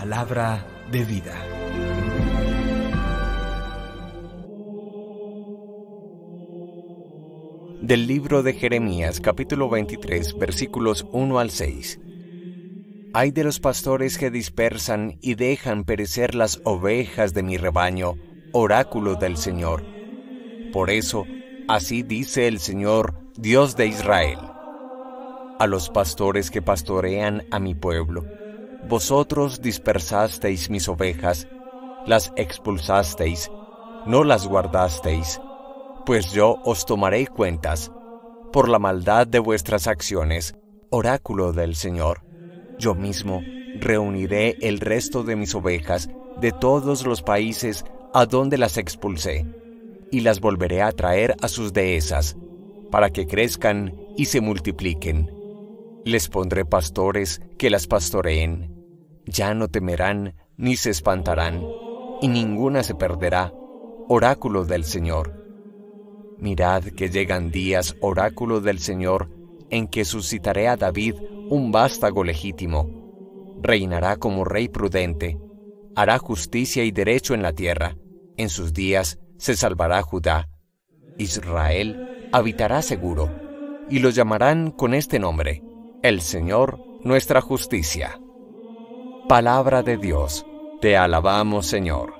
Palabra de vida. Del libro de Jeremías capítulo 23 versículos 1 al 6. Hay de los pastores que dispersan y dejan perecer las ovejas de mi rebaño, oráculo del Señor. Por eso, así dice el Señor, Dios de Israel. A los pastores que pastorean a mi pueblo, vosotros dispersasteis mis ovejas, las expulsasteis, no las guardasteis, pues yo os tomaré cuentas por la maldad de vuestras acciones, oráculo del Señor. Yo mismo reuniré el resto de mis ovejas de todos los países a donde las expulsé, y las volveré a traer a sus dehesas, para que crezcan y se multipliquen. Les pondré pastores que las pastoreen ya no temerán ni se espantarán, y ninguna se perderá. Oráculo del Señor. Mirad que llegan días, oráculo del Señor, en que suscitaré a David un vástago legítimo. Reinará como rey prudente, hará justicia y derecho en la tierra. En sus días se salvará Judá. Israel habitará seguro, y lo llamarán con este nombre, el Señor nuestra justicia. Palabra de Dios, te alabamos Señor.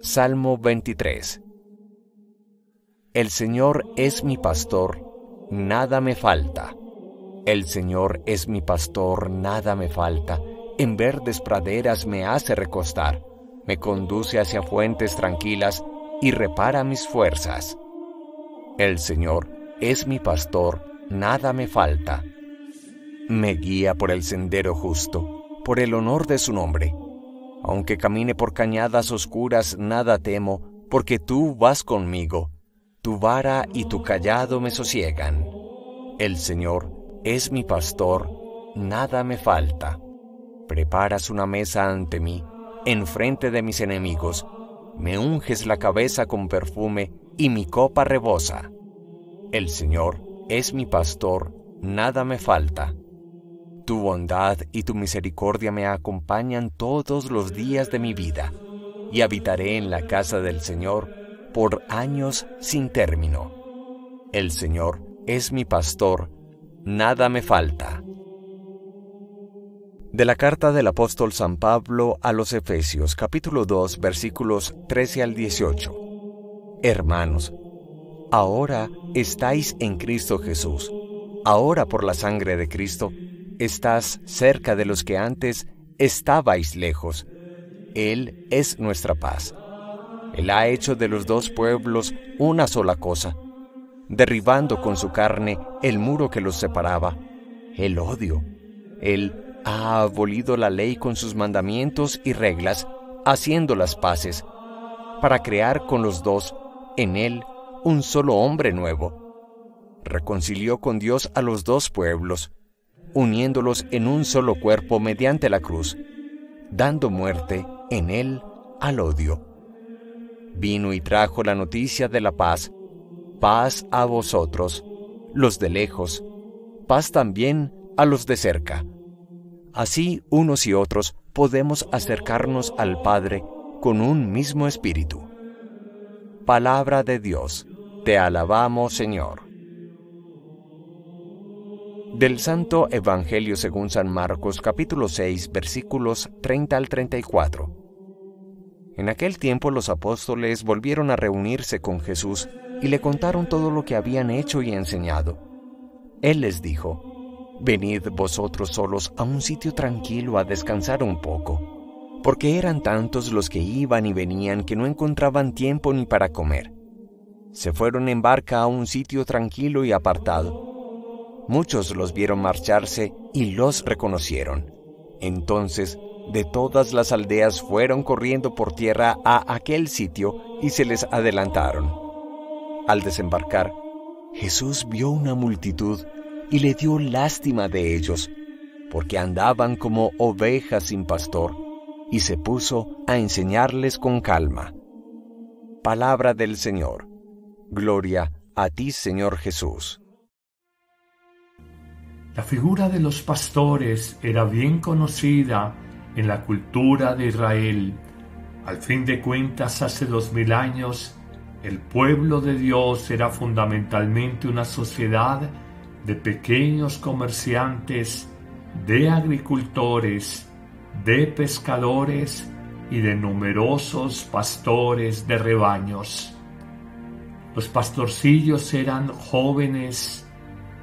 Salmo 23 El Señor es mi pastor, nada me falta. El Señor es mi pastor, nada me falta. En verdes praderas me hace recostar, me conduce hacia fuentes tranquilas y repara mis fuerzas. El Señor es mi pastor, nada me falta me guía por el sendero justo, por el honor de su nombre. Aunque camine por cañadas oscuras, nada temo, porque tú vas conmigo. Tu vara y tu callado me sosiegan. El Señor es mi pastor, nada me falta. Preparas una mesa ante mí, enfrente de mis enemigos. Me unges la cabeza con perfume y mi copa rebosa. El Señor es mi pastor, nada me falta. Tu bondad y tu misericordia me acompañan todos los días de mi vida, y habitaré en la casa del Señor por años sin término. El Señor es mi pastor, nada me falta. De la carta del apóstol San Pablo a los Efesios capítulo 2 versículos 13 al 18. Hermanos, ahora estáis en Cristo Jesús, ahora por la sangre de Cristo, estás cerca de los que antes estabais lejos. Él es nuestra paz. Él ha hecho de los dos pueblos una sola cosa, derribando con su carne el muro que los separaba, el odio. Él ha abolido la ley con sus mandamientos y reglas, haciendo las paces, para crear con los dos, en él, un solo hombre nuevo. Reconcilió con Dios a los dos pueblos, uniéndolos en un solo cuerpo mediante la cruz, dando muerte en él al odio. Vino y trajo la noticia de la paz, paz a vosotros, los de lejos, paz también a los de cerca. Así unos y otros podemos acercarnos al Padre con un mismo espíritu. Palabra de Dios, te alabamos Señor. Del Santo Evangelio según San Marcos capítulo 6 versículos 30 al 34. En aquel tiempo los apóstoles volvieron a reunirse con Jesús y le contaron todo lo que habían hecho y enseñado. Él les dijo, Venid vosotros solos a un sitio tranquilo a descansar un poco, porque eran tantos los que iban y venían que no encontraban tiempo ni para comer. Se fueron en barca a un sitio tranquilo y apartado Muchos los vieron marcharse y los reconocieron. Entonces, de todas las aldeas fueron corriendo por tierra a aquel sitio y se les adelantaron. Al desembarcar, Jesús vio una multitud y le dio lástima de ellos, porque andaban como ovejas sin pastor, y se puso a enseñarles con calma. Palabra del Señor. Gloria a ti, Señor Jesús. La figura de los pastores era bien conocida en la cultura de Israel. Al fin de cuentas, hace dos mil años, el pueblo de Dios era fundamentalmente una sociedad de pequeños comerciantes, de agricultores, de pescadores y de numerosos pastores de rebaños. Los pastorcillos eran jóvenes,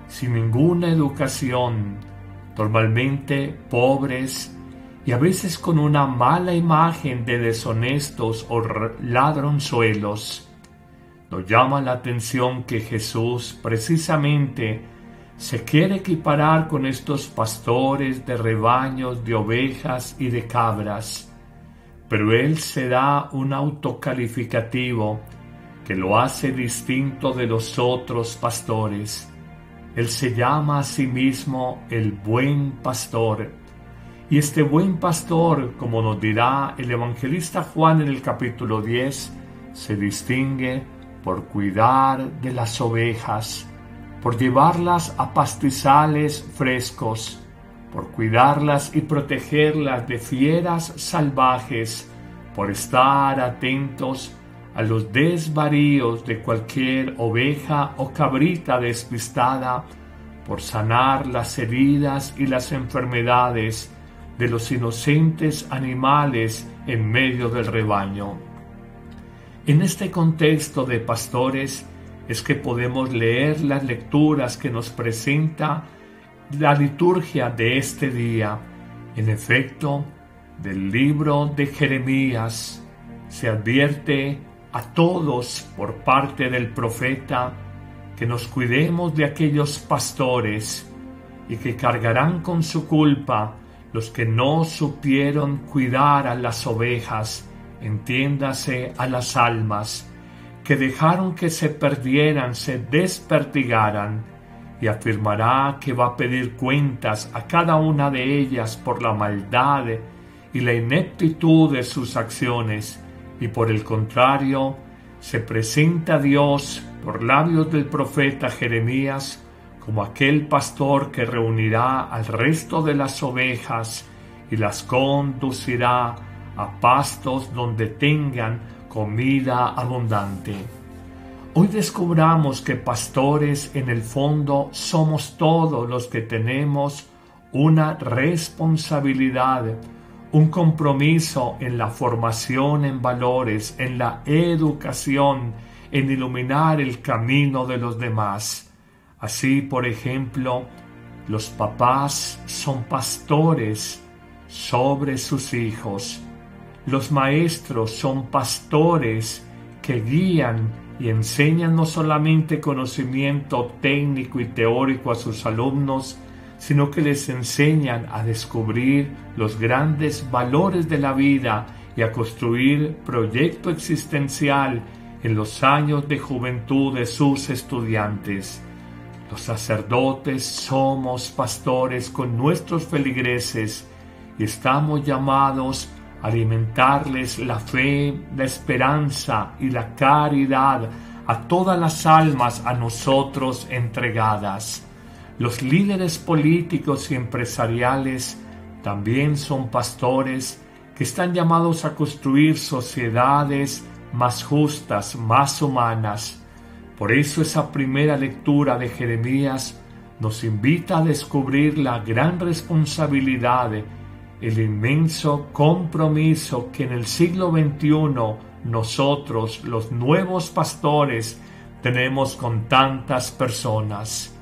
sin ninguna educación, normalmente pobres y a veces con una mala imagen de deshonestos o ladronzuelos. Nos llama la atención que Jesús precisamente se quiere equiparar con estos pastores de rebaños, de ovejas y de cabras, pero Él se da un autocalificativo que lo hace distinto de los otros pastores. Él se llama a sí mismo el buen pastor. Y este buen pastor, como nos dirá el evangelista Juan en el capítulo 10, se distingue por cuidar de las ovejas, por llevarlas a pastizales frescos, por cuidarlas y protegerlas de fieras salvajes, por estar atentos a los desvaríos de cualquier oveja o cabrita despistada, por sanar las heridas y las enfermedades de los inocentes animales en medio del rebaño. En este contexto de pastores es que podemos leer las lecturas que nos presenta la liturgia de este día. En efecto, del libro de Jeremías se advierte a todos por parte del profeta que nos cuidemos de aquellos pastores y que cargarán con su culpa los que no supieron cuidar a las ovejas entiéndase a las almas, que dejaron que se perdieran, se desperdigaran, y afirmará que va a pedir cuentas a cada una de ellas por la maldad y la ineptitud de sus acciones, y por el contrario, se presenta a Dios por labios del profeta Jeremías como aquel pastor que reunirá al resto de las ovejas y las conducirá a pastos donde tengan comida abundante. Hoy descubramos que pastores en el fondo somos todos los que tenemos una responsabilidad, un compromiso en la formación en valores, en la educación, en iluminar el camino de los demás. Así, por ejemplo, los papás son pastores sobre sus hijos los maestros son pastores que guían y enseñan no solamente conocimiento técnico y teórico a sus alumnos, sino que les enseñan a descubrir los grandes valores de la vida y a construir proyecto existencial en los años de juventud de sus estudiantes. Los sacerdotes somos pastores con nuestros feligreses y estamos llamados alimentarles la fe, la esperanza y la caridad a todas las almas a nosotros entregadas. Los líderes políticos y empresariales también son pastores que están llamados a construir sociedades más justas, más humanas. Por eso esa primera lectura de Jeremías nos invita a descubrir la gran responsabilidad el inmenso compromiso que en el siglo XXI nosotros, los nuevos pastores, tenemos con tantas personas.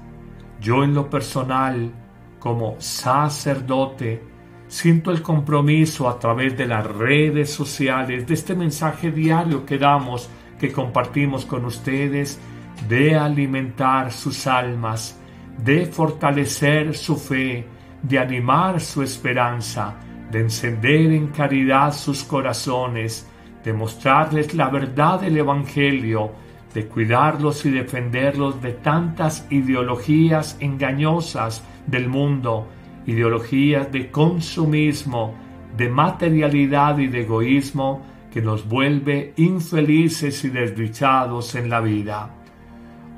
Yo en lo personal, como sacerdote, siento el compromiso a través de las redes sociales, de este mensaje diario que damos, que compartimos con ustedes, de alimentar sus almas, de fortalecer su fe, de animar su esperanza, de encender en caridad sus corazones, de mostrarles la verdad del Evangelio, de cuidarlos y defenderlos de tantas ideologías engañosas del mundo, ideologías de consumismo, de materialidad y de egoísmo que nos vuelve infelices y desdichados en la vida.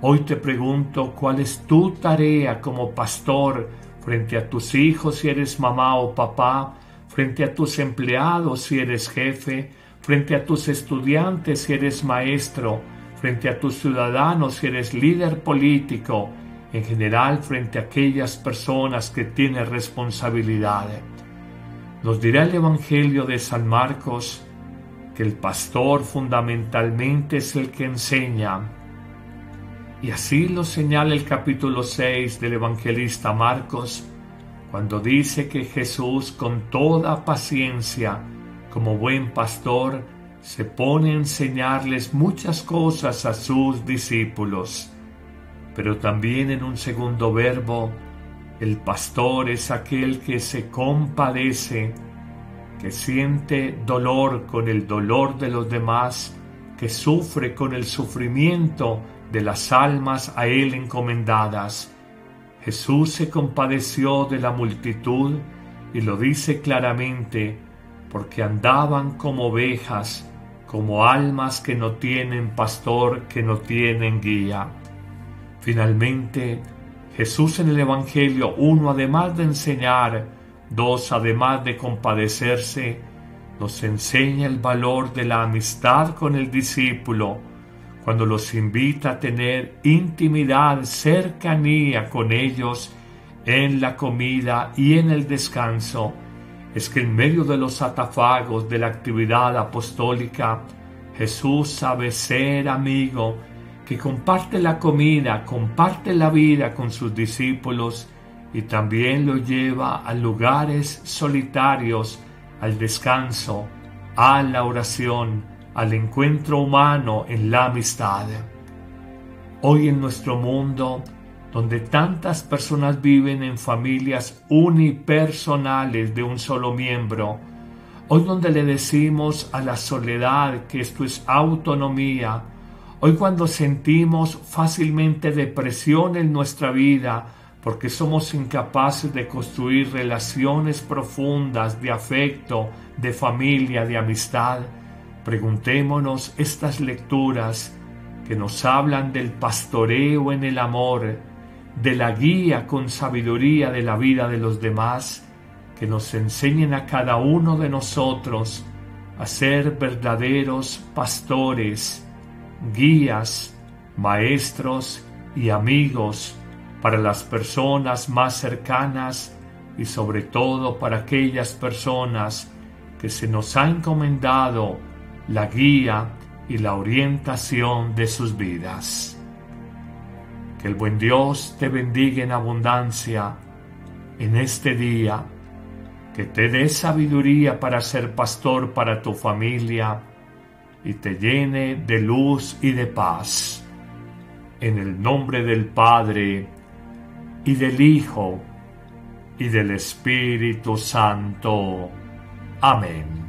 Hoy te pregunto cuál es tu tarea como pastor frente a tus hijos si eres mamá o papá, frente a tus empleados si eres jefe, frente a tus estudiantes si eres maestro, frente a tus ciudadanos si eres líder político, en general frente a aquellas personas que tienen responsabilidad. Nos dirá el Evangelio de San Marcos que el pastor fundamentalmente es el que enseña. Y así lo señala el capítulo 6 del evangelista Marcos, cuando dice que Jesús con toda paciencia, como buen pastor, se pone a enseñarles muchas cosas a sus discípulos. Pero también en un segundo verbo, el pastor es aquel que se compadece, que siente dolor con el dolor de los demás, que sufre con el sufrimiento de las almas a él encomendadas. Jesús se compadeció de la multitud y lo dice claramente, porque andaban como ovejas, como almas que no tienen pastor, que no tienen guía. Finalmente, Jesús en el Evangelio, uno además de enseñar, dos además de compadecerse, nos enseña el valor de la amistad con el discípulo, cuando los invita a tener intimidad, cercanía con ellos en la comida y en el descanso, es que en medio de los atafagos de la actividad apostólica, Jesús sabe ser amigo, que comparte la comida, comparte la vida con sus discípulos y también lo lleva a lugares solitarios, al descanso, a la oración, al encuentro humano en la amistad. Hoy en nuestro mundo, donde tantas personas viven en familias unipersonales de un solo miembro, hoy donde le decimos a la soledad que esto es autonomía, Hoy cuando sentimos fácilmente depresión en nuestra vida porque somos incapaces de construir relaciones profundas de afecto, de familia, de amistad, preguntémonos estas lecturas que nos hablan del pastoreo en el amor, de la guía con sabiduría de la vida de los demás, que nos enseñen a cada uno de nosotros a ser verdaderos pastores, guías, maestros y amigos para las personas más cercanas y sobre todo para aquellas personas que se nos ha encomendado la guía y la orientación de sus vidas. Que el buen Dios te bendiga en abundancia en este día, que te dé sabiduría para ser pastor para tu familia, y te llene de luz y de paz. En el nombre del Padre, y del Hijo, y del Espíritu Santo. Amén.